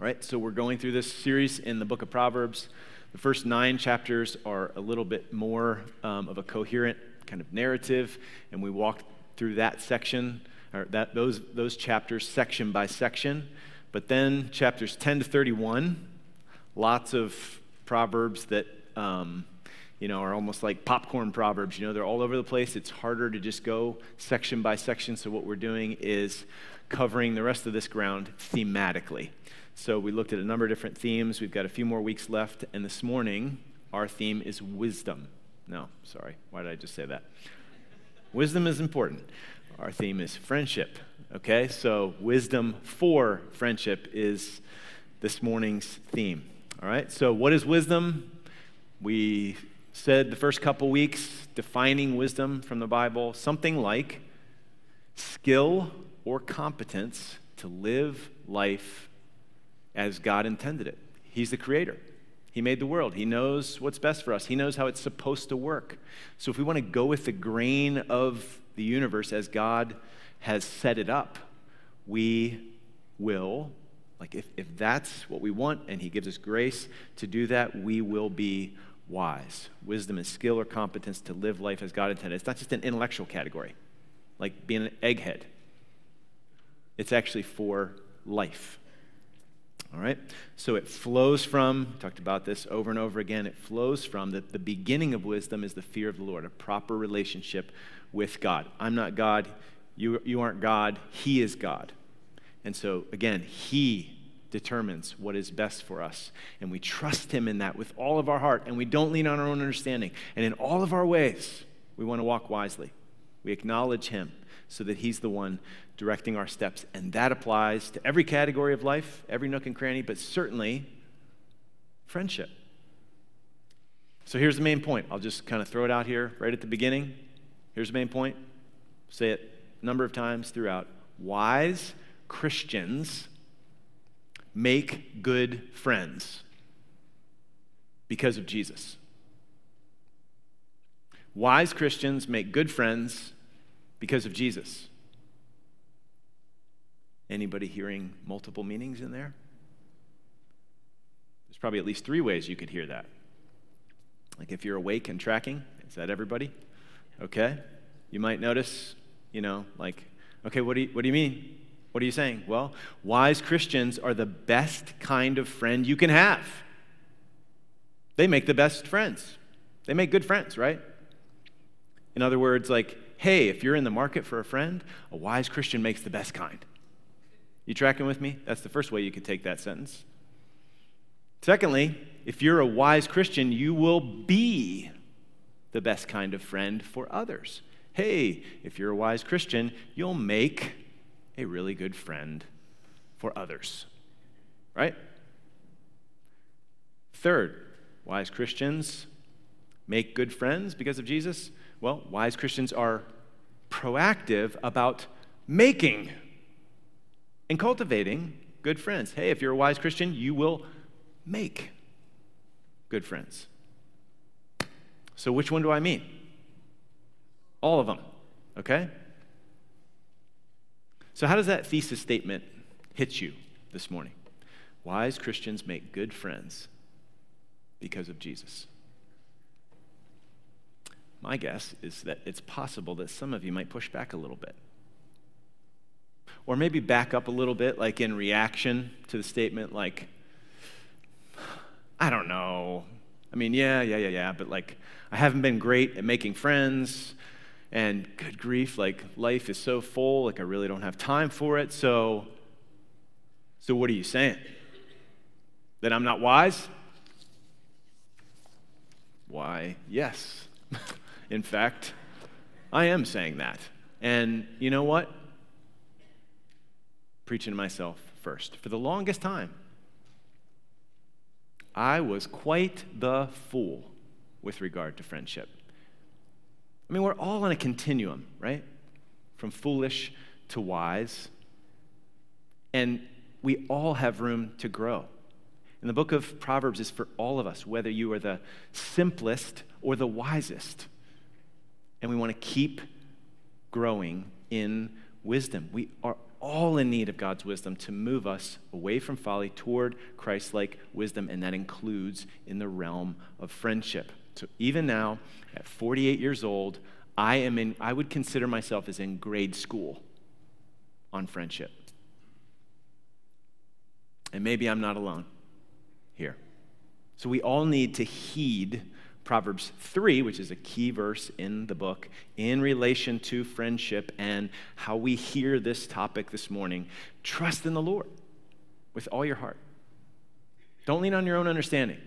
All right, so we're going through this series in the book of Proverbs. The first nine chapters are a little bit more um, of a coherent kind of narrative, and we walked through that section, or that, those, those chapters section by section. But then chapters 10 to 31, lots of proverbs that um, you know are almost like popcorn proverbs. You know, they're all over the place. It's harder to just go section by section. So what we're doing is covering the rest of this ground thematically. So we looked at a number of different themes. We've got a few more weeks left, and this morning our theme is wisdom. No, sorry. Why did I just say that? wisdom is important. Our theme is friendship. Okay, so wisdom for friendship is this morning's theme. All right, so what is wisdom? We said the first couple weeks defining wisdom from the Bible something like skill or competence to live life as God intended it. He's the creator. He made the world. He knows what's best for us. He knows how it's supposed to work. So if we want to go with the grain of the universe as God has set it up, we will, like if, if that's what we want and He gives us grace to do that, we will be wise. Wisdom is skill or competence to live life as God intended. It's not just an intellectual category, like being an egghead, it's actually for life. All right? So it flows from, talked about this over and over again, it flows from that the beginning of wisdom is the fear of the Lord, a proper relationship with God. I'm not God, you, you aren't God, He is God. And so, again, He determines what is best for us. And we trust Him in that with all of our heart, and we don't lean on our own understanding. And in all of our ways, we want to walk wisely. We acknowledge Him so that He's the one directing our steps. And that applies to every category of life, every nook and cranny, but certainly friendship. So here's the main point. I'll just kind of throw it out here right at the beginning. Here's the main point. Say it a number of times throughout. Wise Christians make good friends because of Jesus. Wise Christians make good friends because of Jesus. Anybody hearing multiple meanings in there? There's probably at least three ways you could hear that. Like if you're awake and tracking, is that everybody? Okay. You might notice, you know, like, okay, what do you, what do you mean? What are you saying? Well, wise Christians are the best kind of friend you can have. They make the best friends. They make good friends, right? In other words, like, hey, if you're in the market for a friend, a wise Christian makes the best kind. You tracking with me? That's the first way you could take that sentence. Secondly, if you're a wise Christian, you will be the best kind of friend for others. Hey, if you're a wise Christian, you'll make a really good friend for others. Right? Third, wise Christians make good friends because of Jesus. Well, wise Christians are proactive about making and cultivating good friends. Hey, if you're a wise Christian, you will make good friends. So, which one do I mean? All of them, okay? So, how does that thesis statement hit you this morning? Wise Christians make good friends because of Jesus. My guess is that it's possible that some of you might push back a little bit. Or maybe back up a little bit, like in reaction to the statement, like, I don't know. I mean, yeah, yeah, yeah, yeah, but like, I haven't been great at making friends. And good grief, like, life is so full, like, I really don't have time for it. So, so what are you saying? That I'm not wise? Why, yes. In fact, I am saying that. And you know what? Preaching to myself first. For the longest time, I was quite the fool with regard to friendship. I mean, we're all on a continuum, right? From foolish to wise. And we all have room to grow. And the book of Proverbs is for all of us, whether you are the simplest or the wisest and we want to keep growing in wisdom. We are all in need of God's wisdom to move us away from folly toward Christ like wisdom, and that includes in the realm of friendship. So even now, at 48 years old, I am in, I would consider myself as in grade school on friendship. And maybe I'm not alone here. So we all need to heed Proverbs 3, which is a key verse in the book, in relation to friendship and how we hear this topic this morning. Trust in the Lord with all your heart. Don't lean on your own understanding.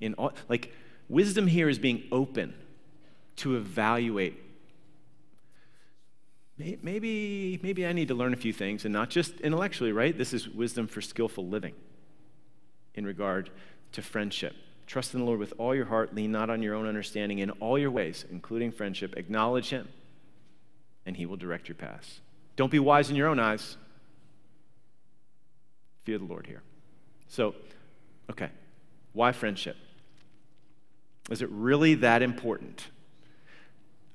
In all, like wisdom here is being open to evaluate maybe maybe I need to learn a few things and not just intellectually, right? This is wisdom for skillful living in regard to friendship. Trust in the Lord with all your heart. Lean not on your own understanding in all your ways, including friendship. Acknowledge Him, and He will direct your paths. Don't be wise in your own eyes. Fear the Lord here. So, okay, why friendship? Is it really that important?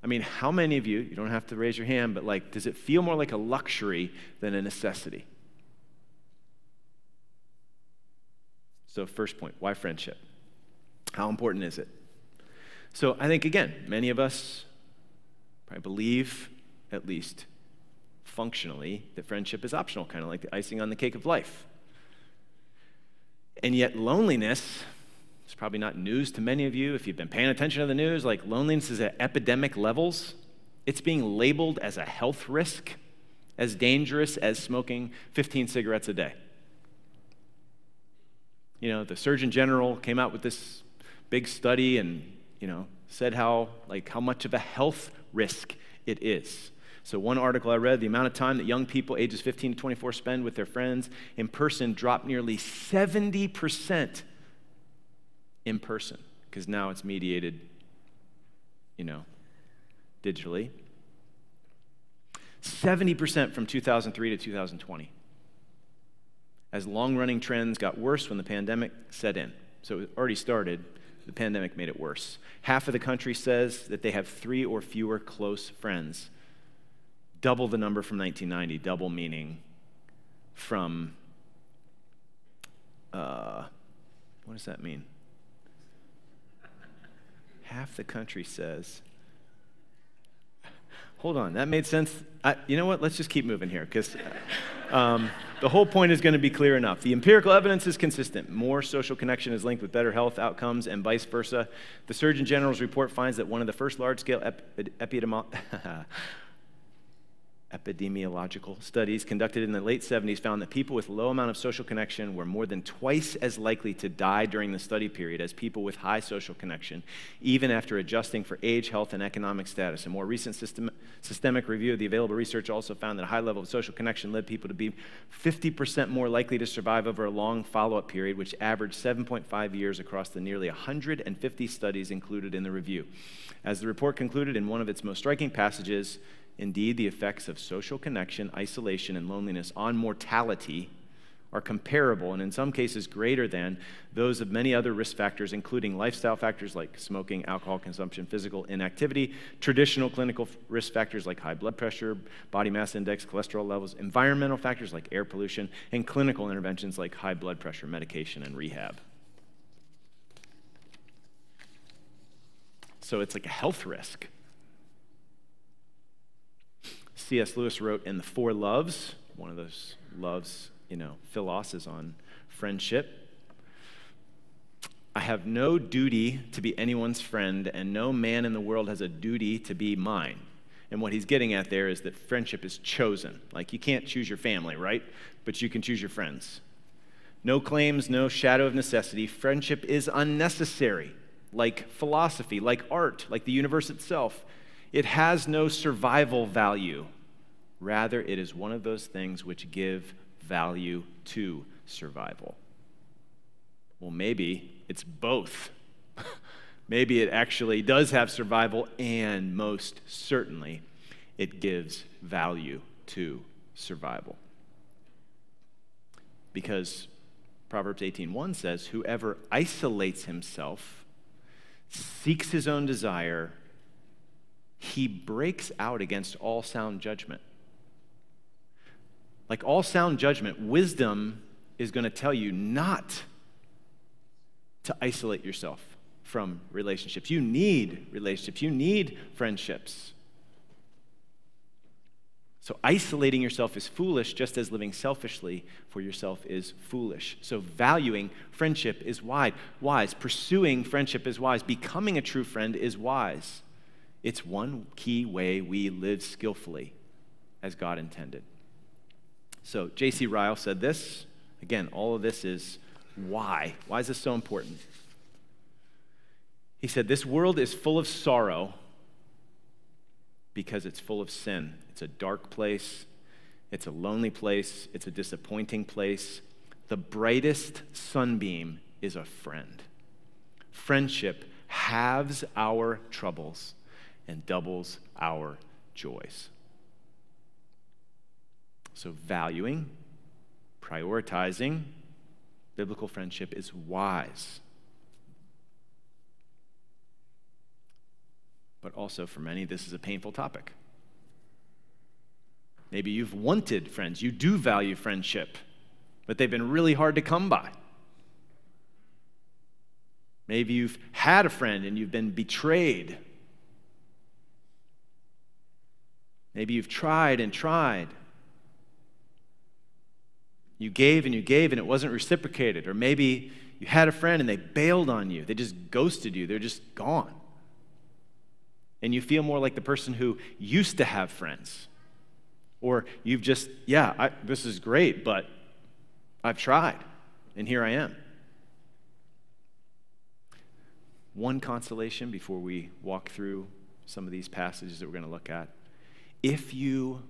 I mean, how many of you, you don't have to raise your hand, but like, does it feel more like a luxury than a necessity? So, first point, why friendship? How important is it? So I think, again, many of us probably believe, at least functionally, that friendship is optional, kind of like the icing on the cake of life. And yet, loneliness is probably not news to many of you if you've been paying attention to the news. Like, loneliness is at epidemic levels. It's being labeled as a health risk, as dangerous as smoking 15 cigarettes a day. You know, the Surgeon General came out with this big study and, you know, said how, like, how much of a health risk it is. So, one article I read the amount of time that young people ages 15 to 24 spend with their friends in person dropped nearly 70% in person, because now it's mediated, you know, digitally. 70% from 2003 to 2020, as long running trends got worse when the pandemic set in. So, it already started, the pandemic made it worse. Half of the country says that they have three or fewer close friends. Double the number from 1990, double meaning from, uh, what does that mean? Half the country says, hold on, that made sense. I, you know what? Let's just keep moving here because. Um, the whole point is going to be clear enough. The empirical evidence is consistent. More social connection is linked with better health outcomes and vice versa. The Surgeon General's report finds that one of the first large scale ep- epidemiological epidemiological studies conducted in the late 70s found that people with low amount of social connection were more than twice as likely to die during the study period as people with high social connection, even after adjusting for age, health, and economic status. A more recent system, systemic review of the available research also found that a high level of social connection led people to be 50% more likely to survive over a long follow-up period, which averaged 7.5 years across the nearly 150 studies included in the review. As the report concluded in one of its most striking passages, Indeed, the effects of social connection, isolation, and loneliness on mortality are comparable and in some cases greater than those of many other risk factors, including lifestyle factors like smoking, alcohol consumption, physical inactivity, traditional clinical risk factors like high blood pressure, body mass index, cholesterol levels, environmental factors like air pollution, and clinical interventions like high blood pressure medication and rehab. So it's like a health risk. C.S. Lewis wrote in The Four Loves, one of those loves, you know, Philos is on friendship. I have no duty to be anyone's friend, and no man in the world has a duty to be mine. And what he's getting at there is that friendship is chosen. Like you can't choose your family, right? But you can choose your friends. No claims, no shadow of necessity. Friendship is unnecessary, like philosophy, like art, like the universe itself. It has no survival value. Rather, it is one of those things which give value to survival. Well, maybe it's both. maybe it actually does have survival, and most certainly, it gives value to survival. Because Proverbs 18:1 says, "Whoever isolates himself, seeks his own desire, he breaks out against all sound judgment." Like all sound judgment, wisdom is going to tell you not to isolate yourself from relationships. You need relationships, you need friendships. So, isolating yourself is foolish, just as living selfishly for yourself is foolish. So, valuing friendship is wise. Wise. Pursuing friendship is wise. Becoming a true friend is wise. It's one key way we live skillfully as God intended. So, J.C. Ryle said this. Again, all of this is why. Why is this so important? He said, This world is full of sorrow because it's full of sin. It's a dark place, it's a lonely place, it's a disappointing place. The brightest sunbeam is a friend. Friendship halves our troubles and doubles our joys. So, valuing, prioritizing biblical friendship is wise. but also for many, this is a painful topic. Maybe you've wanted friends, you do value friendship, but they've been really hard to come by. Maybe you've had a friend and you've been betrayed. Maybe you've tried and tried. You gave and you gave and it wasn't reciprocated. Or maybe you had a friend and they bailed on you. They just ghosted you. They're just gone and you feel more like the person who used to have friends. Or you've just, yeah, I, this is great, but I've tried, and here I am. One consolation before we walk through some of these passages that we're going to look at. If you,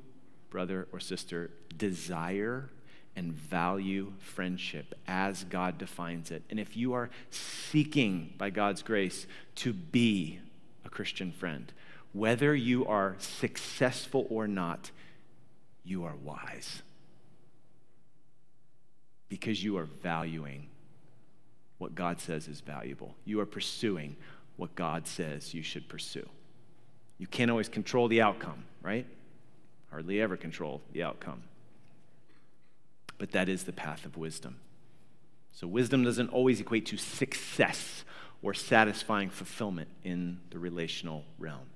brother or sister, desire and value friendship as God defines it, and if you are seeking by God's grace to be a Christian friend. Whether you are successful or not, you are wise. Because you are valuing what God says is valuable. You are pursuing what God says you should pursue. You can't always control the outcome, right? Hardly ever control the outcome. But that is the path of wisdom. So, wisdom doesn't always equate to success or satisfying fulfillment in the relational realm.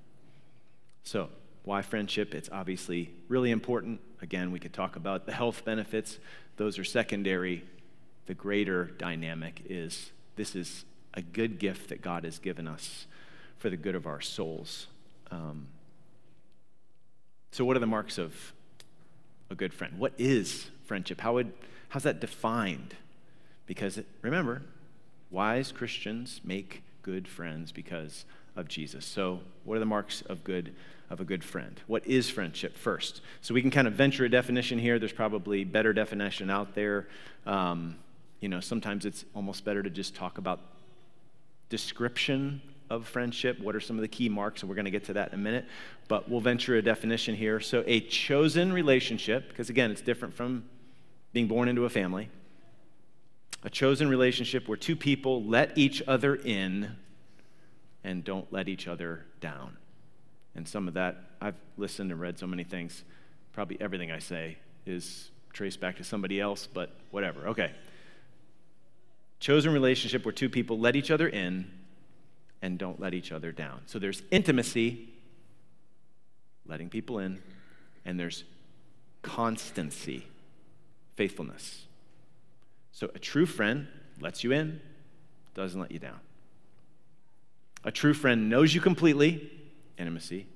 So, why friendship? It's obviously really important. Again, we could talk about the health benefits, those are secondary. The greater dynamic is this is a good gift that God has given us for the good of our souls. Um, so, what are the marks of a good friend? What is friendship? How would, how's that defined? Because remember, Wise Christians make good friends because of Jesus. So, what are the marks of good of a good friend? What is friendship first? So we can kind of venture a definition here. There's probably better definition out there. Um, you know, sometimes it's almost better to just talk about description of friendship. What are some of the key marks? And we're going to get to that in a minute. But we'll venture a definition here. So, a chosen relationship, because again, it's different from being born into a family a chosen relationship where two people let each other in and don't let each other down. And some of that, I've listened and read so many things. Probably everything I say is traced back to somebody else, but whatever. Okay. Chosen relationship where two people let each other in and don't let each other down. So there's intimacy, letting people in, and there's constancy, faithfulness. So a true friend lets you in, doesn't let you down. A true friend knows you completely, intimacy,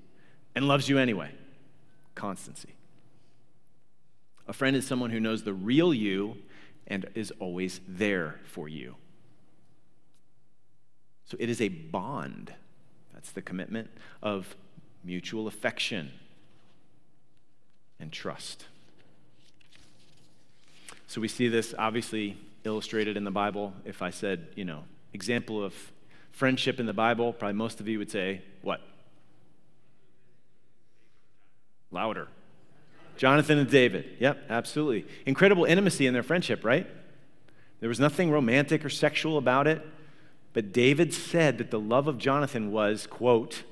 and loves you anyway, constancy. A friend is someone who knows the real you and is always there for you. So it is a bond. That's the commitment of mutual affection and trust. So we see this obviously illustrated in the Bible. If I said, you know, example of friendship in the Bible, probably most of you would say, what? Louder. Jonathan and David. Yep, absolutely. Incredible intimacy in their friendship, right? There was nothing romantic or sexual about it. But David said that the love of Jonathan was, quote,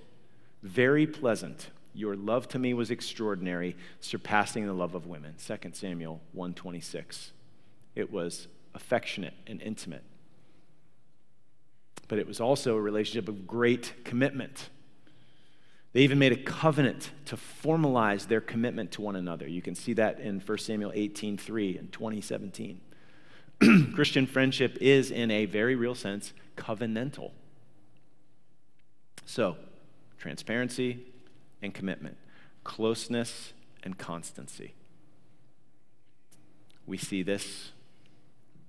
very pleasant Your love to me was extraordinary, surpassing the love of women. 2 Samuel 126. It was affectionate and intimate. But it was also a relationship of great commitment. They even made a covenant to formalize their commitment to one another. You can see that in 1 Samuel 18:3 and 2017. Christian friendship is, in a very real sense, covenantal. So, transparency and commitment, closeness and constancy. We see this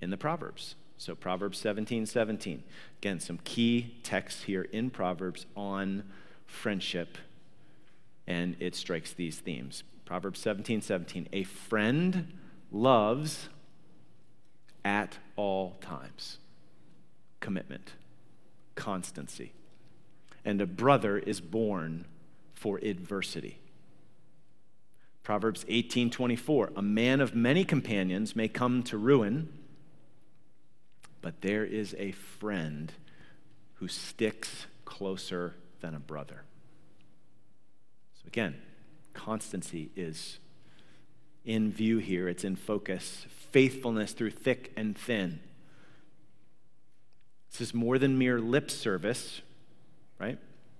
in the Proverbs. So, Proverbs 17 17. Again, some key texts here in Proverbs on friendship, and it strikes these themes. Proverbs 17 17. A friend loves at all times. Commitment, constancy. And a brother is born for adversity. Proverbs 18:24 A man of many companions may come to ruin, but there is a friend who sticks closer than a brother. So again, constancy is in view here, it's in focus. Faithfulness through thick and thin. This is more than mere lip service, right?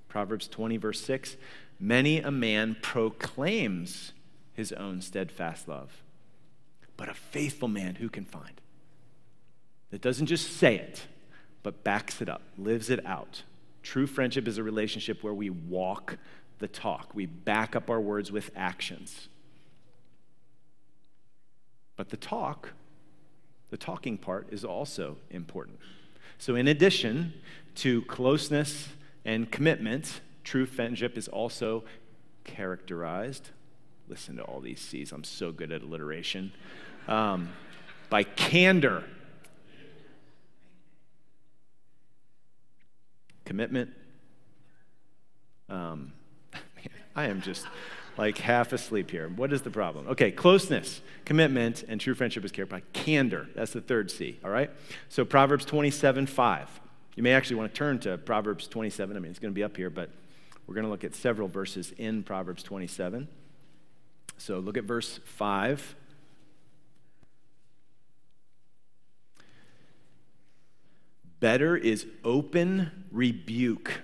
Proverbs 20, verse 6 Many a man proclaims his own steadfast love, but a faithful man who can find? That doesn't just say it, but backs it up, lives it out. True friendship is a relationship where we walk the talk, we back up our words with actions. But the talk, the talking part, is also important. So, in addition to closeness and commitment, true friendship is also characterized. Listen to all these C's. I'm so good at alliteration. Um, by candor, commitment. Um, I am just like half asleep here. What is the problem? Okay, closeness, commitment, and true friendship is characterized by candor. That's the third C, all right? So Proverbs 27 5. You may actually want to turn to Proverbs 27. I mean, it's going to be up here, but we're going to look at several verses in Proverbs 27. So look at verse 5. Better is open rebuke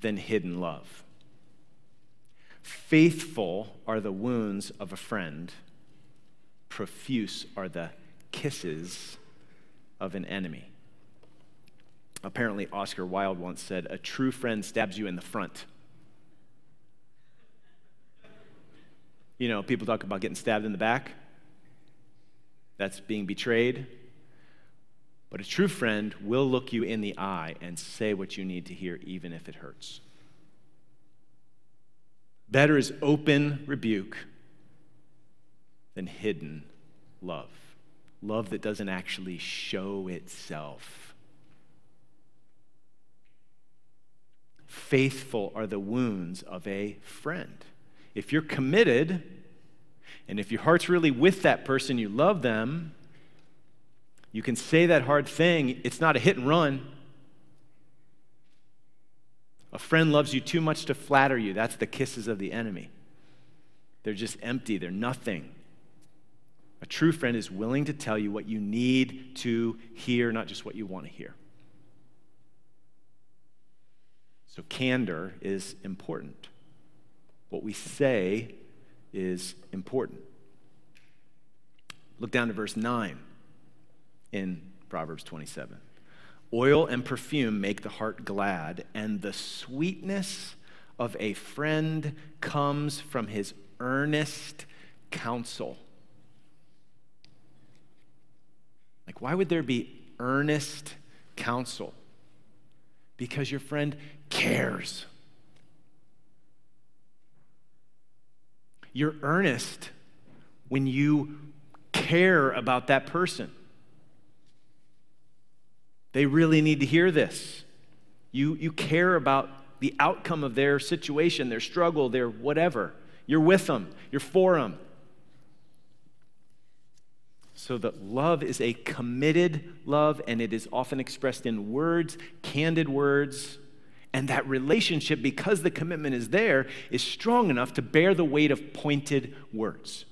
than hidden love. Faithful are the wounds of a friend, profuse are the kisses of an enemy. Apparently, Oscar Wilde once said, A true friend stabs you in the front. You know, people talk about getting stabbed in the back. That's being betrayed. But a true friend will look you in the eye and say what you need to hear, even if it hurts. Better is open rebuke than hidden love. Love that doesn't actually show itself. Faithful are the wounds of a friend. If you're committed, and if your heart's really with that person, you love them, you can say that hard thing. It's not a hit and run. A friend loves you too much to flatter you. That's the kisses of the enemy. They're just empty, they're nothing. A true friend is willing to tell you what you need to hear, not just what you want to hear. So, candor is important. What we say is important. Look down to verse 9 in Proverbs 27. Oil and perfume make the heart glad, and the sweetness of a friend comes from his earnest counsel. Like, why would there be earnest counsel? Because your friend cares. You're earnest when you care about that person. They really need to hear this. You, you care about the outcome of their situation, their struggle, their whatever. You're with them, you're for them. So that love is a committed love, and it is often expressed in words, candid words, And that relationship, because the commitment is there, is strong enough to bear the weight of pointed words.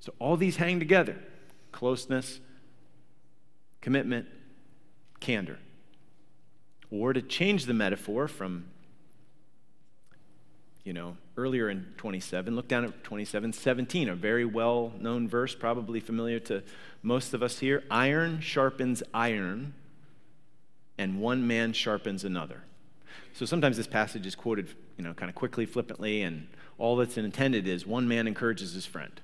So all these hang together closeness, commitment, candor. Or to change the metaphor from, you know, earlier in 27, look down at 27, 17, a very well known verse, probably familiar to most of us here. Iron sharpens iron, and one man sharpens another. So sometimes this passage is quoted, you know, kind of quickly, flippantly, and all that's intended is one man encourages his friend.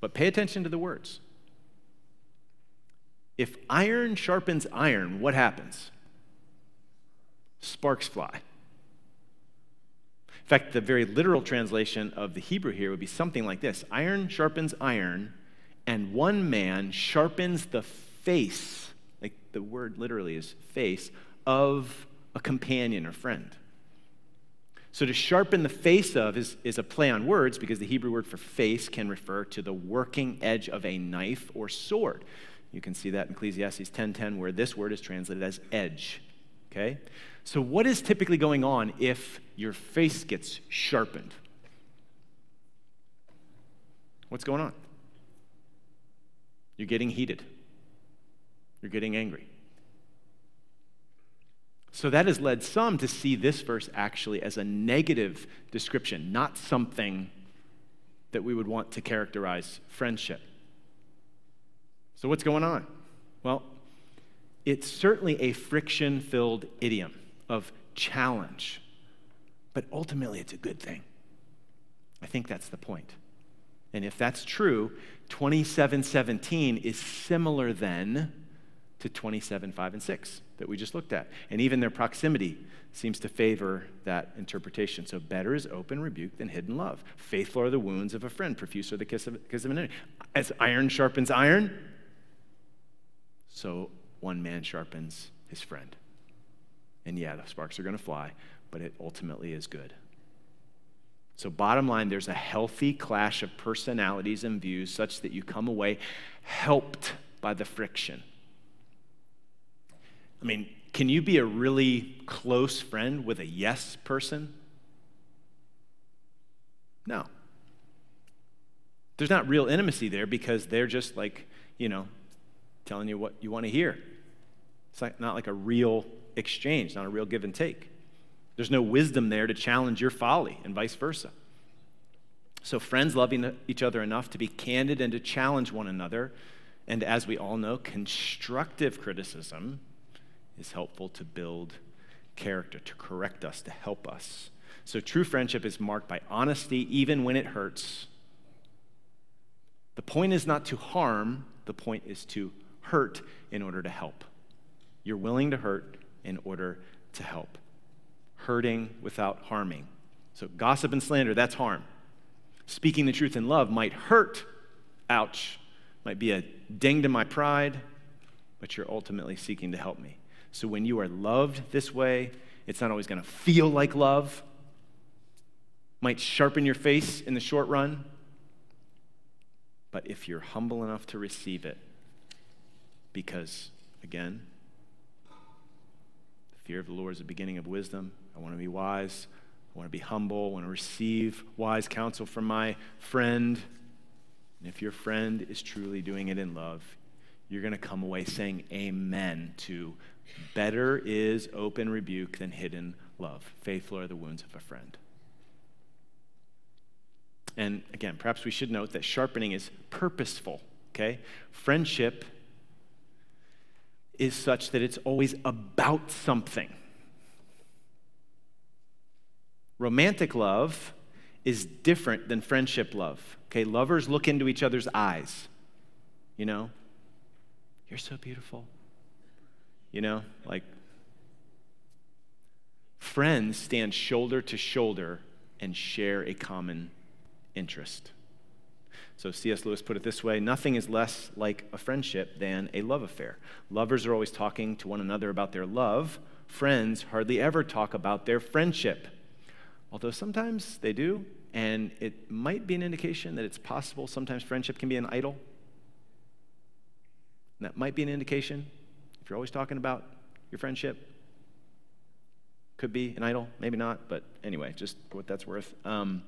But pay attention to the words. If iron sharpens iron, what happens? Sparks fly. In fact, the very literal translation of the Hebrew here would be something like this Iron sharpens iron, and one man sharpens the face, like the word literally is face, of a companion or friend. So to sharpen the face of is, is a play on words because the Hebrew word for face can refer to the working edge of a knife or sword. You can see that in Ecclesiastes 10:10 where this word is translated as edge. Okay? So what is typically going on if your face gets sharpened? What's going on? You're getting heated. You're getting angry. So that has led some to see this verse actually as a negative description, not something that we would want to characterize friendship. So, what's going on? Well, it's certainly a friction filled idiom of challenge, but ultimately it's a good thing. I think that's the point. And if that's true, 2717 is similar then to 27 5 and 6 that we just looked at. And even their proximity seems to favor that interpretation. So better is open rebuke than hidden love. Faithful are the wounds of a friend, profuse are the kiss of, kiss of an enemy. As iron sharpens iron, so one man sharpens his friend. And yeah, the sparks are going to fly, but it ultimately is good. So, bottom line, there's a healthy clash of personalities and views such that you come away helped by the friction. I mean, can you be a really close friend with a yes person? No. There's not real intimacy there because they're just like, you know, telling you what you want to hear. It's not like a real exchange, not a real give and take. There's no wisdom there to challenge your folly and vice versa. So, friends loving each other enough to be candid and to challenge one another. And as we all know, constructive criticism is helpful to build character, to correct us, to help us. So true friendship is marked by honesty, even when it hurts. The point is not to harm, the point is to hurt in order to help. You're willing to hurt in order to help. Hurting without harming. So, gossip and slander, that's harm. Speaking the truth in love might hurt, ouch, might be a ding to my pride, but you're ultimately seeking to help me. So when you are loved this way, it's not always going to feel like love. Might sharpen your face in the short run. But if you're humble enough to receive it, because, again, the fear of the Lord is the beginning of wisdom. I want to be wise. I want to be humble. I want to receive wise counsel from my friend. And if your friend is truly doing it in love, you're going to come away saying amen to better is open rebuke than hidden love. Faithful are the wounds of a friend. And again, perhaps we should note that sharpening is purposeful, okay? Friendship is such that it's always about something. Romantic love is different than friendship love. Okay, lovers look into each other's eyes. You know, you're so beautiful. You know, like friends stand shoulder to shoulder and share a common interest. So C.S. Lewis put it this way nothing is less like a friendship than a love affair. Lovers are always talking to one another about their love. Friends hardly ever talk about their friendship. Although sometimes they do, and it might be an indication that it's possible sometimes friendship can be an idol. And that might be an indication, if you're always talking about your friendship, Could be an idol, maybe not, but anyway, just what that's worth. Um,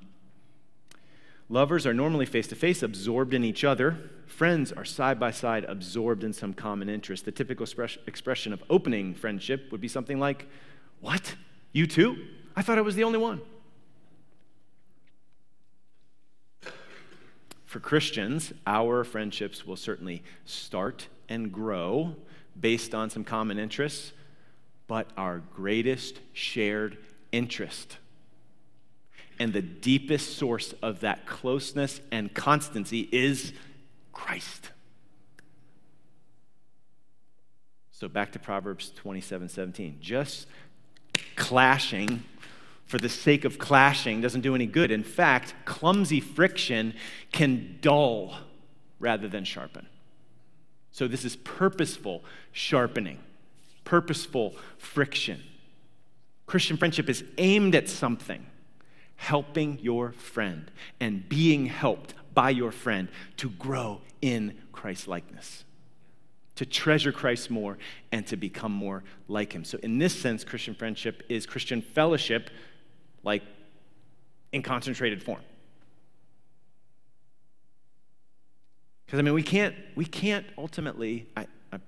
lovers are normally face to face, absorbed in each other. Friends are side by side, absorbed in some common interest. The typical expression of opening friendship would be something like, What? You too? I thought I was the only one. For Christians, our friendships will certainly start and grow based on some common interests, but our greatest shared interest and the deepest source of that closeness and constancy is Christ. So back to Proverbs 27 17. Just clashing for the sake of clashing doesn't do any good. In fact, clumsy friction can dull rather than sharpen. So, this is purposeful sharpening, purposeful friction. Christian friendship is aimed at something, helping your friend and being helped by your friend to grow in Christ likeness to treasure Christ more and to become more like him. So, in this sense, Christian friendship is Christian fellowship like in concentrated form. Because I mean, we can't we can't ultimately I, I,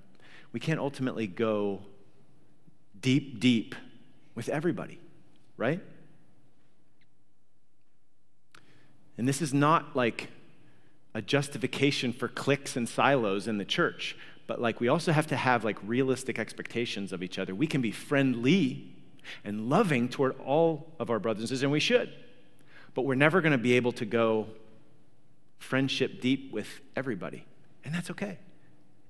we can't ultimately go deep deep with everybody, right? And this is not like a justification for cliques and silos in the church, but like we also have to have like realistic expectations of each other. We can be friendly and loving toward all of our brothers and sisters, and we should. But we're never going to be able to go friendship deep with everybody, and that's okay.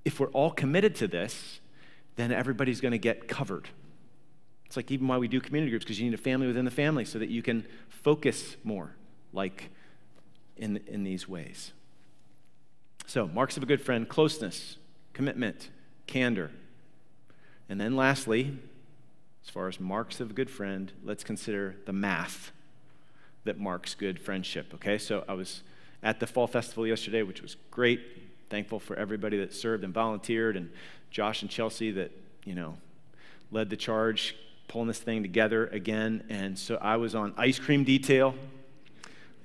If we're all committed to this, then everybody's going to get covered. It's like even why we do community groups, because you need a family within the family so that you can focus more, like in, in these ways. So, marks of a good friend closeness, commitment, candor. And then lastly, as far as marks of a good friend, let's consider the math that marks good friendship. Okay, so I was at the fall festival yesterday, which was great. Thankful for everybody that served and volunteered, and Josh and Chelsea that, you know, led the charge pulling this thing together again. And so I was on ice cream detail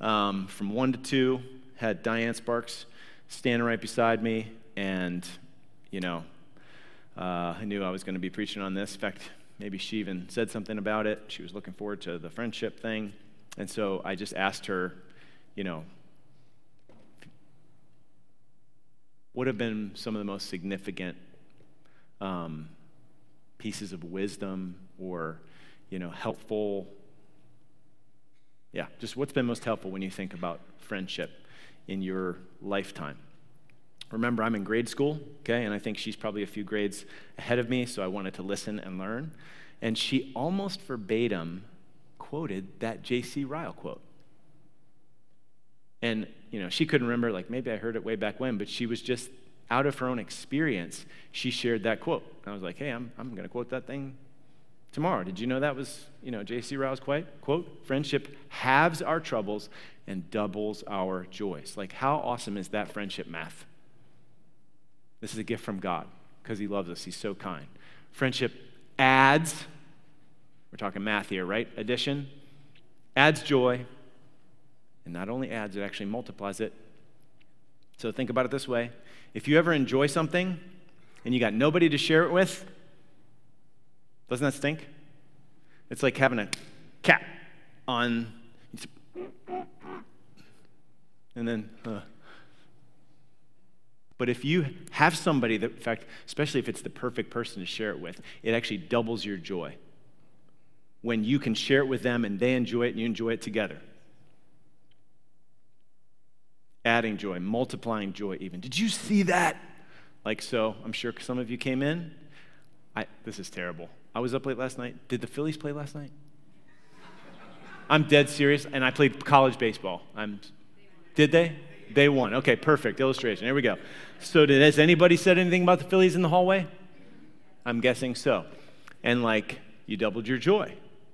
um, from one to two, had Diane Sparks standing right beside me, and, you know, uh, I knew I was going to be preaching on this. In fact, Maybe she even said something about it. She was looking forward to the friendship thing. And so I just asked her, you know, what have been some of the most significant um, pieces of wisdom or, you know, helpful? Yeah, just what's been most helpful when you think about friendship in your lifetime? Remember, I'm in grade school, okay, and I think she's probably a few grades ahead of me, so I wanted to listen and learn. And she almost verbatim quoted that J.C. Ryle quote. And, you know, she couldn't remember, like, maybe I heard it way back when, but she was just out of her own experience, she shared that quote. And I was like, hey, I'm, I'm going to quote that thing tomorrow. Did you know that was, you know, J.C. Ryle's quote? Quote, friendship halves our troubles and doubles our joys. Like, how awesome is that friendship math? This is a gift from God because He loves us. He's so kind. Friendship adds, we're talking math here, right? Addition adds joy. And not only adds, it actually multiplies it. So think about it this way if you ever enjoy something and you got nobody to share it with, doesn't that stink? It's like having a cat on, and then, uh, but if you have somebody that, in fact, especially if it's the perfect person to share it with, it actually doubles your joy. When you can share it with them and they enjoy it and you enjoy it together. Adding joy, multiplying joy, even. Did you see that? Like so, I'm sure some of you came in. I, this is terrible. I was up late last night. Did the Phillies play last night? I'm dead serious, and I played college baseball. I'm, did they? They won. Okay, perfect illustration. Here we go. So, did, has anybody said anything about the Phillies in the hallway? I'm guessing so. And like, you doubled your joy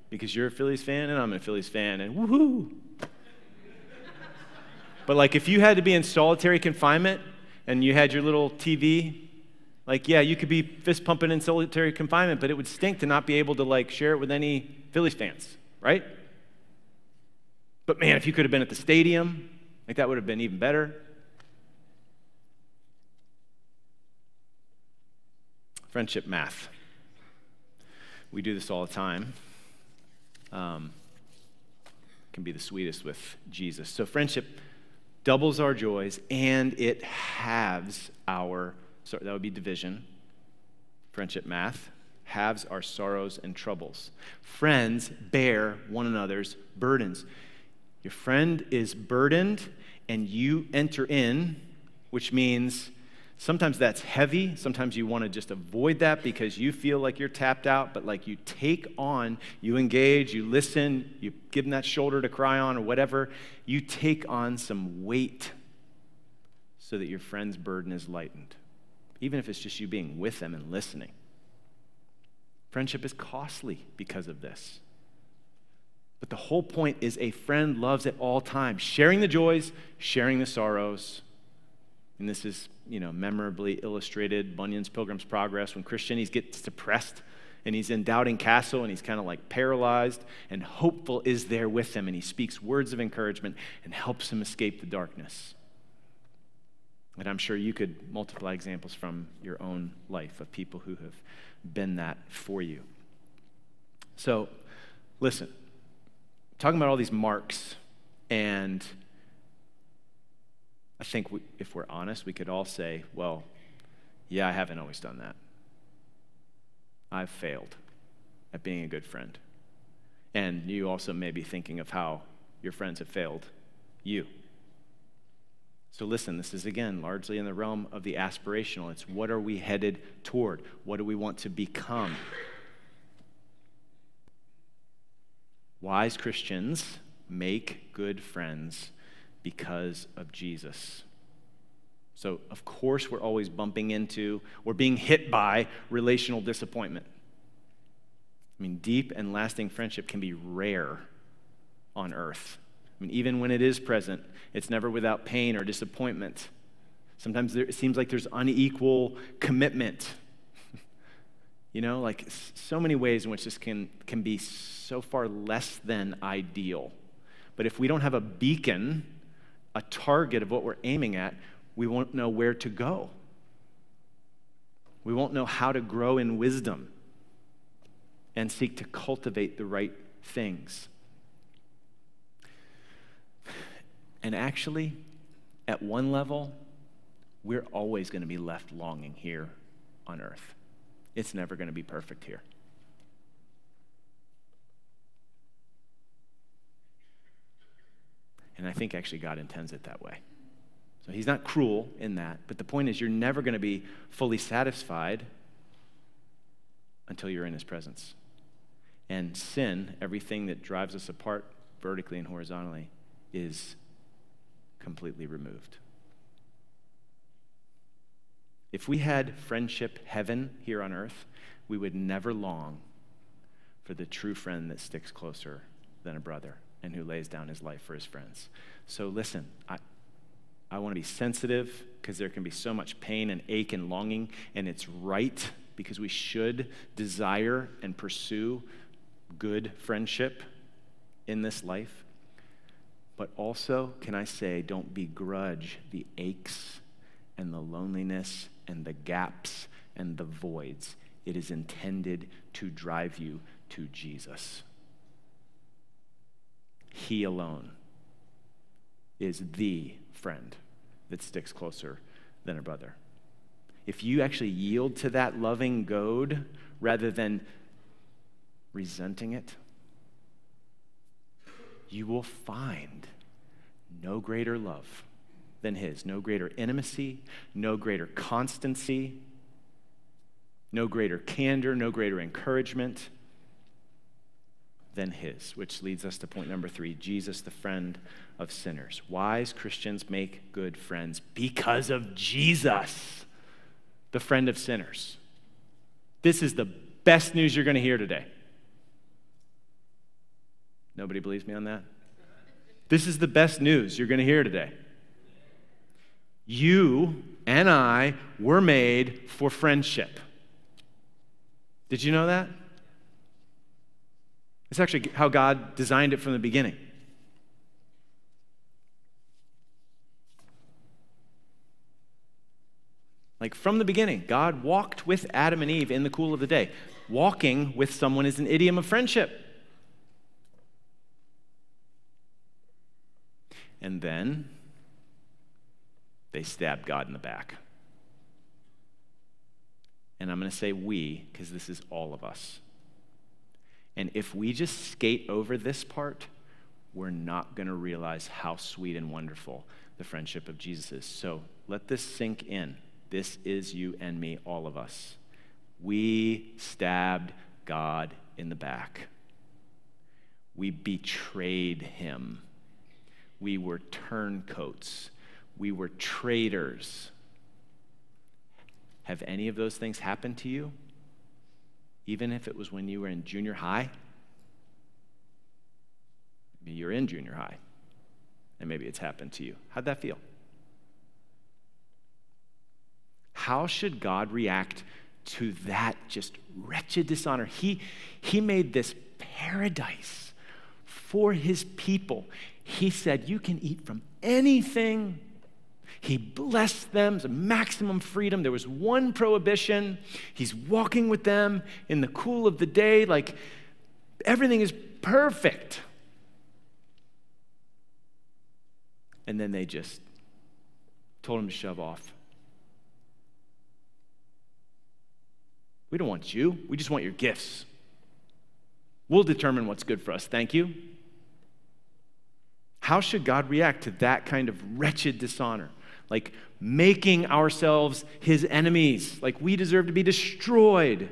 because you're a Phillies fan and I'm a Phillies fan, and woohoo! but like, if you had to be in solitary confinement and you had your little TV, like, yeah, you could be fist pumping in solitary confinement, but it would stink to not be able to like share it with any Phillies fans, right? But man, if you could have been at the stadium, like that would have been even better. Friendship math. We do this all the time. Um, can be the sweetest with Jesus. So, friendship doubles our joys and it halves our, sorry, that would be division. Friendship math halves our sorrows and troubles. Friends bear one another's burdens. Your friend is burdened and you enter in, which means sometimes that's heavy. Sometimes you want to just avoid that because you feel like you're tapped out, but like you take on, you engage, you listen, you give them that shoulder to cry on or whatever. You take on some weight so that your friend's burden is lightened, even if it's just you being with them and listening. Friendship is costly because of this. But the whole point is a friend loves at all times, sharing the joys, sharing the sorrows. And this is, you know, memorably illustrated Bunyan's Pilgrim's Progress when Christian gets depressed and he's in Doubting Castle and he's kind of like paralyzed, and Hopeful is there with him and he speaks words of encouragement and helps him escape the darkness. And I'm sure you could multiply examples from your own life of people who have been that for you. So, listen, talking about all these marks, and I think we, if we're honest, we could all say, well, yeah, I haven't always done that. I've failed at being a good friend. And you also may be thinking of how your friends have failed you. So, listen, this is again largely in the realm of the aspirational. It's what are we headed toward? What do we want to become? Wise Christians make good friends because of Jesus. So, of course, we're always bumping into or being hit by relational disappointment. I mean, deep and lasting friendship can be rare on earth. Mean, even when it is present, it's never without pain or disappointment. Sometimes there, it seems like there's unequal commitment you know, like so many ways in which this can, can be so far less than ideal. But if we don't have a beacon, a target of what we're aiming at, we won't know where to go. We won't know how to grow in wisdom and seek to cultivate the right things. And actually, at one level, we're always going to be left longing here on earth. It's never going to be perfect here. And I think actually God intends it that way. So he's not cruel in that, but the point is you're never going to be fully satisfied until you're in his presence. And sin, everything that drives us apart vertically and horizontally, is completely removed. If we had friendship heaven here on earth, we would never long for the true friend that sticks closer than a brother and who lays down his life for his friends. So listen, I, I want to be sensitive because there can be so much pain and ache and longing, and it's right because we should desire and pursue good friendship in this life. But also, can I say, don't begrudge the aches and the loneliness and the gaps and the voids. It is intended to drive you to Jesus. He alone is the friend that sticks closer than a brother. If you actually yield to that loving goad rather than resenting it, you will find no greater love than his. No greater intimacy, no greater constancy, no greater candor, no greater encouragement than his, which leads us to point number three Jesus, the friend of sinners. Wise Christians make good friends because of Jesus, the friend of sinners. This is the best news you're going to hear today. Nobody believes me on that? This is the best news you're going to hear today. You and I were made for friendship. Did you know that? It's actually how God designed it from the beginning. Like from the beginning, God walked with Adam and Eve in the cool of the day. Walking with someone is an idiom of friendship. And then they stabbed God in the back. And I'm going to say we, because this is all of us. And if we just skate over this part, we're not going to realize how sweet and wonderful the friendship of Jesus is. So let this sink in. This is you and me, all of us. We stabbed God in the back. We betrayed him. We were turncoats. We were traitors. Have any of those things happened to you? Even if it was when you were in junior high? Maybe you're in junior high, and maybe it's happened to you. How'd that feel? How should God react to that just wretched dishonor? He, he made this paradise for his people. He said, You can eat from anything. He blessed them, maximum freedom. There was one prohibition. He's walking with them in the cool of the day, like everything is perfect. And then they just told him to shove off. We don't want you. We just want your gifts. We'll determine what's good for us. Thank you. How should God react to that kind of wretched dishonor? Like making ourselves his enemies, like we deserve to be destroyed.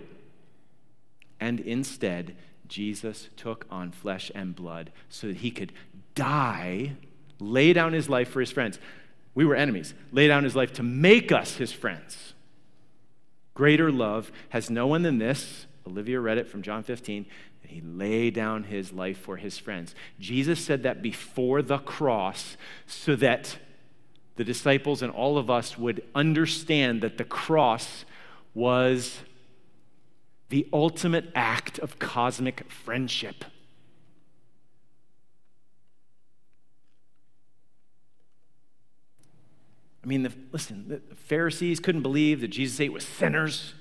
And instead, Jesus took on flesh and blood so that he could die, lay down his life for his friends. We were enemies, lay down his life to make us his friends. Greater love has no one than this. Olivia read it from John 15. He laid down his life for his friends. Jesus said that before the cross so that the disciples and all of us would understand that the cross was the ultimate act of cosmic friendship. I mean, the, listen, the Pharisees couldn't believe that Jesus ate with sinners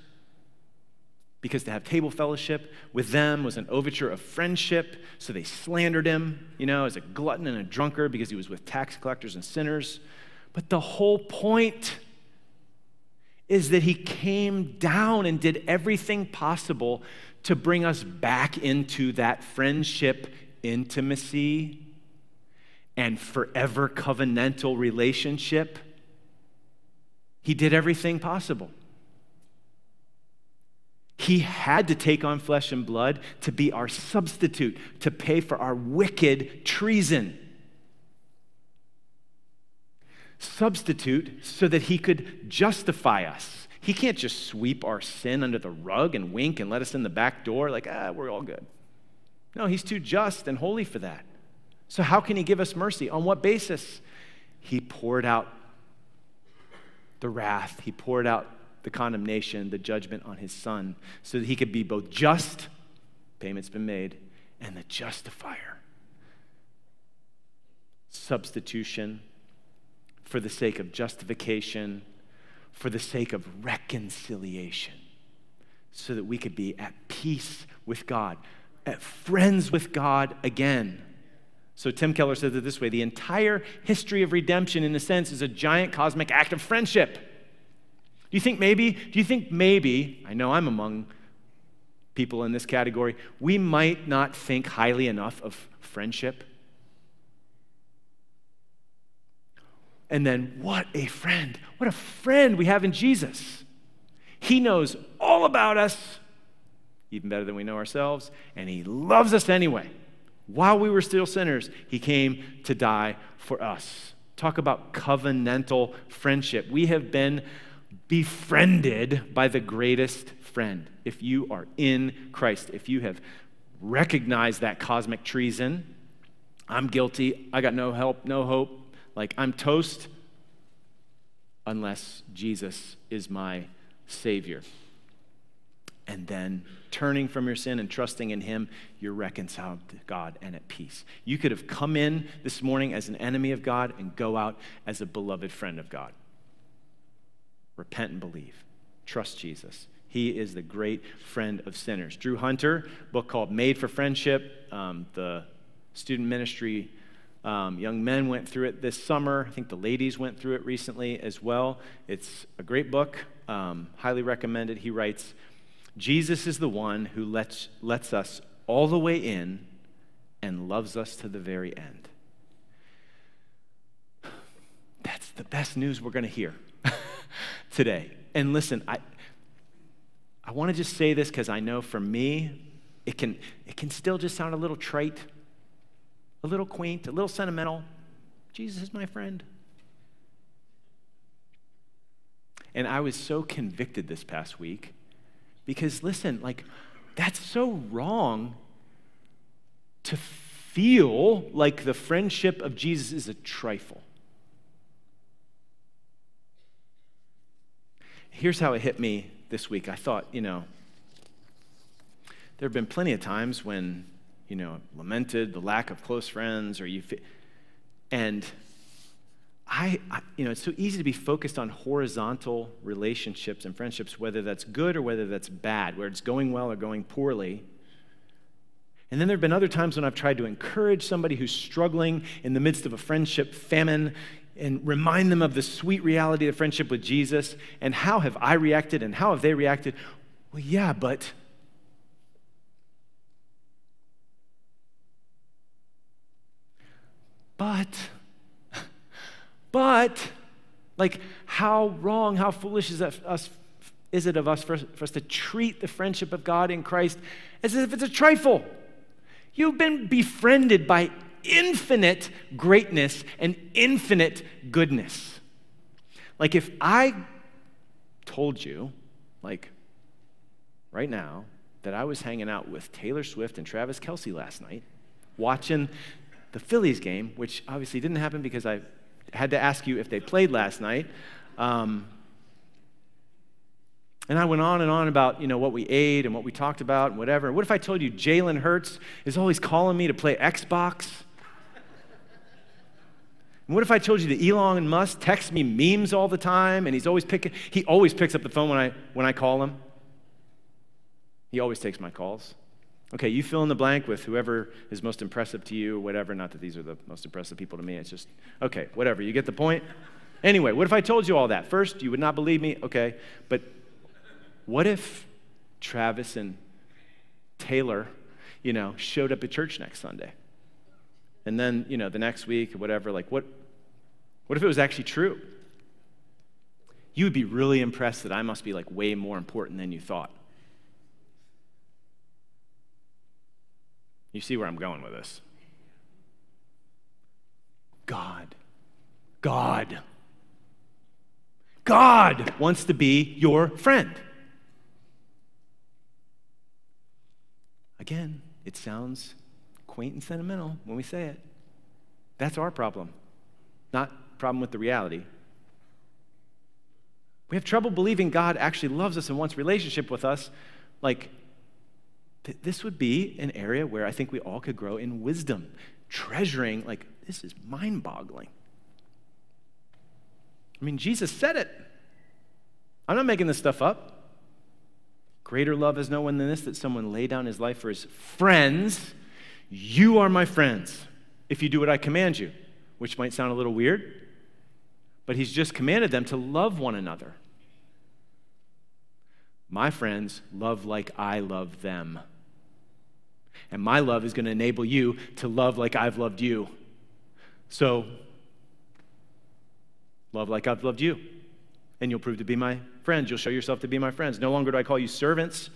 because to have table fellowship with them was an overture of friendship. So they slandered him, you know, as a glutton and a drunkard because he was with tax collectors and sinners. But the whole point is that he came down and did everything possible to bring us back into that friendship, intimacy, and forever covenantal relationship he did everything possible. He had to take on flesh and blood to be our substitute, to pay for our wicked treason. Substitute so that he could justify us. He can't just sweep our sin under the rug and wink and let us in the back door like, ah, we're all good. No, he's too just and holy for that. So, how can he give us mercy? On what basis? He poured out the wrath, he poured out the condemnation, the judgment on his son, so that he could be both just, payment's been made, and the justifier. Substitution for the sake of justification, for the sake of reconciliation, so that we could be at peace with God, at friends with God again. So Tim Keller says it this way the entire history of redemption, in a sense, is a giant cosmic act of friendship. Do you think maybe, do you think maybe, I know I'm among people in this category, we might not think highly enough of friendship? And then, what a friend. What a friend we have in Jesus. He knows all about us, even better than we know ourselves, and He loves us anyway. While we were still sinners, he came to die for us. Talk about covenantal friendship. We have been befriended by the greatest friend. If you are in Christ, if you have recognized that cosmic treason, I'm guilty, I got no help, no hope, like I'm toast unless Jesus is my Savior. and then turning from your sin and trusting in Him, you're reconciled to God and at peace. You could have come in this morning as an enemy of God and go out as a beloved friend of God. Repent and believe. Trust Jesus. He is the great friend of sinners. Drew Hunter, book called Made for Friendship. Um, the student ministry um, young men went through it this summer. I think the ladies went through it recently as well. It's a great book, um, highly recommended. He writes Jesus is the one who lets, lets us all the way in and loves us to the very end. That's the best news we're going to hear today. And listen, I, I want to just say this because I know for me, it can, it can still just sound a little trite a little quaint, a little sentimental. Jesus is my friend. And I was so convicted this past week because, listen, like, that's so wrong to feel like the friendship of Jesus is a trifle. Here's how it hit me this week. I thought, you know, there have been plenty of times when you know, lamented the lack of close friends, or you, and I, I, you know, it's so easy to be focused on horizontal relationships and friendships, whether that's good or whether that's bad, where it's going well or going poorly. And then there have been other times when I've tried to encourage somebody who's struggling in the midst of a friendship famine and remind them of the sweet reality of friendship with Jesus. And how have I reacted and how have they reacted? Well, yeah, but But, but, like, how wrong, how foolish is, that us, is it of us for, for us to treat the friendship of God in Christ as if it's a trifle? You've been befriended by infinite greatness and infinite goodness. Like, if I told you, like, right now, that I was hanging out with Taylor Swift and Travis Kelce last night, watching the Phillies game, which obviously didn't happen because I had to ask you if they played last night. Um, and I went on and on about, you know, what we ate and what we talked about and whatever. What if I told you Jalen Hurts is always calling me to play Xbox? And what if I told you that Elon Musk texts me memes all the time and he's always picking, he always picks up the phone when I, when I call him? He always takes my calls. Okay, you fill in the blank with whoever is most impressive to you whatever. Not that these are the most impressive people to me. It's just, okay, whatever. You get the point? Anyway, what if I told you all that? First, you would not believe me? Okay. But what if Travis and Taylor, you know, showed up at church next Sunday? And then, you know, the next week or whatever, like, what, what if it was actually true? You would be really impressed that I must be like way more important than you thought. You see where I'm going with this? God. God. God wants to be your friend. Again, it sounds quaint and sentimental when we say it. That's our problem, not problem with the reality. We have trouble believing God actually loves us and wants relationship with us like this would be an area where I think we all could grow in wisdom, treasuring, like, this is mind boggling. I mean, Jesus said it. I'm not making this stuff up. Greater love has no one than this that someone lay down his life for his friends. You are my friends if you do what I command you, which might sound a little weird, but he's just commanded them to love one another. My friends love like I love them. And my love is going to enable you to love like I've loved you. So, love like I've loved you. And you'll prove to be my friends. You'll show yourself to be my friends. No longer do I call you servants,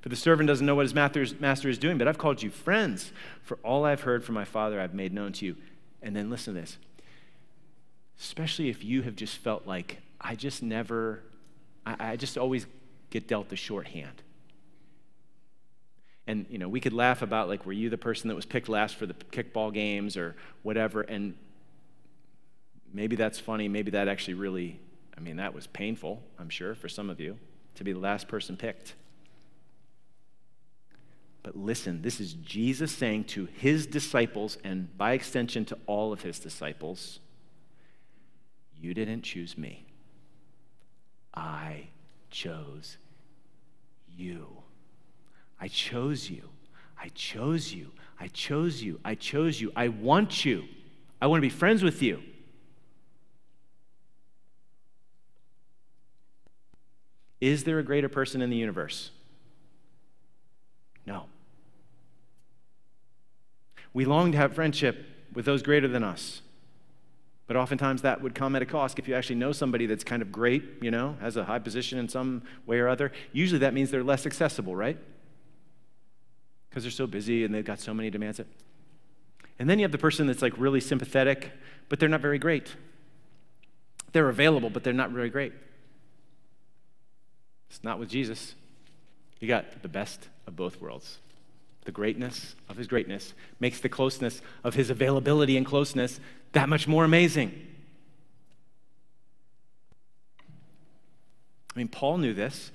for the servant doesn't know what his master is doing, but I've called you friends. For all I've heard from my Father, I've made known to you. And then listen to this. Especially if you have just felt like, I just never, I, I just always get dealt the short hand. And, you know, we could laugh about, like, were you the person that was picked last for the kickball games or whatever? And maybe that's funny. Maybe that actually really, I mean, that was painful, I'm sure, for some of you to be the last person picked. But listen, this is Jesus saying to his disciples, and by extension to all of his disciples, You didn't choose me. I chose you. I chose you. I chose you. I chose you. I chose you. I want you. I want to be friends with you. Is there a greater person in the universe? No. We long to have friendship with those greater than us. But oftentimes that would come at a cost. If you actually know somebody that's kind of great, you know, has a high position in some way or other, usually that means they're less accessible, right? Because they're so busy and they've got so many demands. And then you have the person that's like really sympathetic, but they're not very great. They're available, but they're not very great. It's not with Jesus. You got the best of both worlds. The greatness of his greatness makes the closeness of his availability and closeness that much more amazing. I mean, Paul knew this.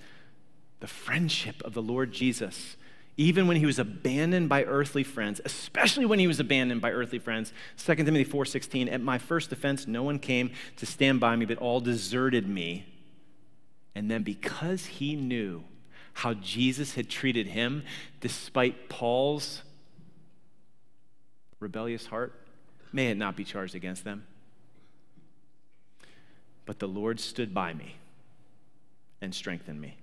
The friendship of the Lord Jesus, even when he was abandoned by earthly friends, especially when he was abandoned by earthly friends. 2 Timothy 4:16, at my first defense, no one came to stand by me, but all deserted me. And then because he knew how Jesus had treated him, despite Paul's rebellious heart, may it not be charged against them. But the Lord stood by me and strengthened me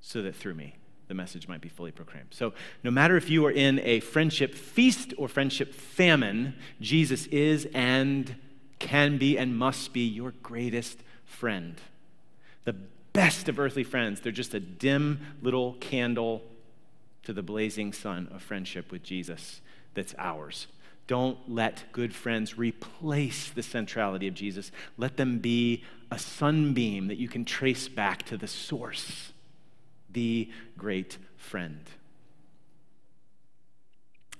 so that through me the message might be fully proclaimed. So, no matter if you are in a friendship feast or friendship famine, Jesus is and can be and must be your greatest friend. The best of earthly friends. They're just a dim little candle to the blazing sun of friendship with Jesus that's ours. Don't let good friends replace the centrality of Jesus. Let them be a sunbeam that you can trace back to the source, the great friend.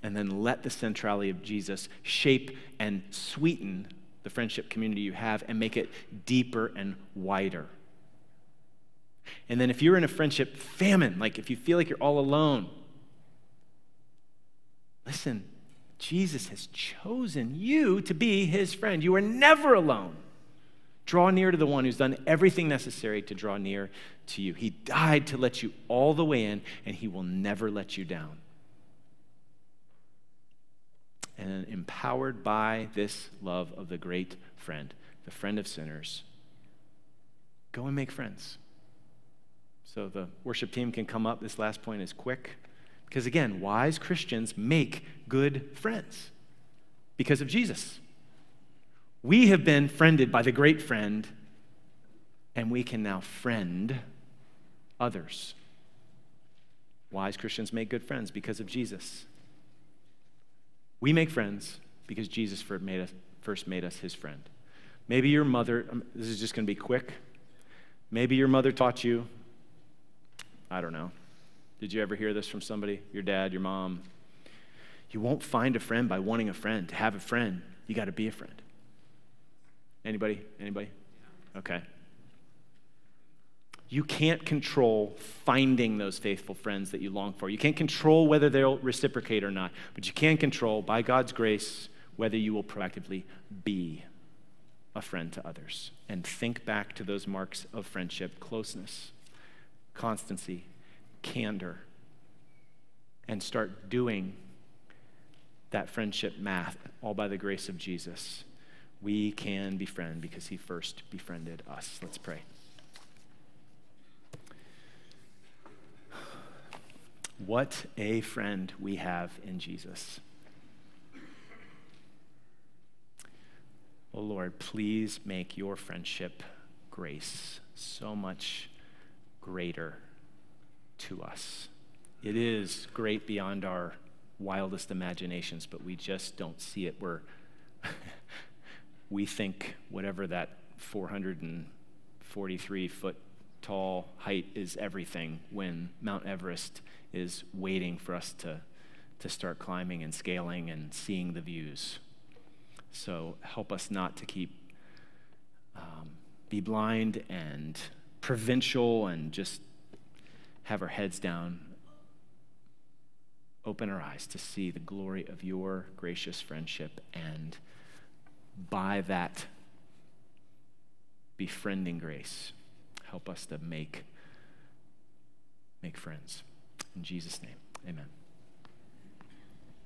And then let the centrality of Jesus shape and sweeten the friendship community you have and make it deeper and wider. And then if you're in a friendship famine, like if you feel like you're all alone, listen, Jesus has chosen you to be his friend. You are never alone. Draw near to the one who's done everything necessary to draw near to you. He died to let you all the way in, and he will never let you down. And empowered by this love of the great friend, the friend of sinners, go and make friends. So the worship team can come up. This last point is quick. Because again, wise Christians make good friends because of Jesus. We have been friended by the great friend, and we can now friend others. Wise Christians make good friends because of Jesus. We make friends because Jesus first made us, his friend. Maybe your mother, um, this is just going to be quick. Maybe your mother taught you I don't know. Did you ever hear this from somebody? Your dad, your mom? You won't find a friend by wanting a friend. To have a friend, you got to be a friend. Anybody? Anybody? Okay. You can't control finding those faithful friends that you long for. You can't control whether they'll reciprocate or not, but you can control, by God's grace, whether you will proactively be a friend to others. And think back to those marks of friendship closeness, constancy, candor, and start doing that friendship math all by the grace of Jesus. We can befriend because he first befriended us. Let's pray. What a friend we have in Jesus. Oh Lord, please make your friendship grace so much greater to us. It is great beyond our wildest imaginations, but we just don't see it. We're we think whatever that 443 foot tall height is everything when Mount Everest is waiting for us to, to start climbing and scaling and seeing the views. So help us not to keep, um, be blind and provincial and just have our heads down open our eyes to see the glory of your gracious friendship and by that befriending grace, help us to make, make friends. In Jesus' name, amen.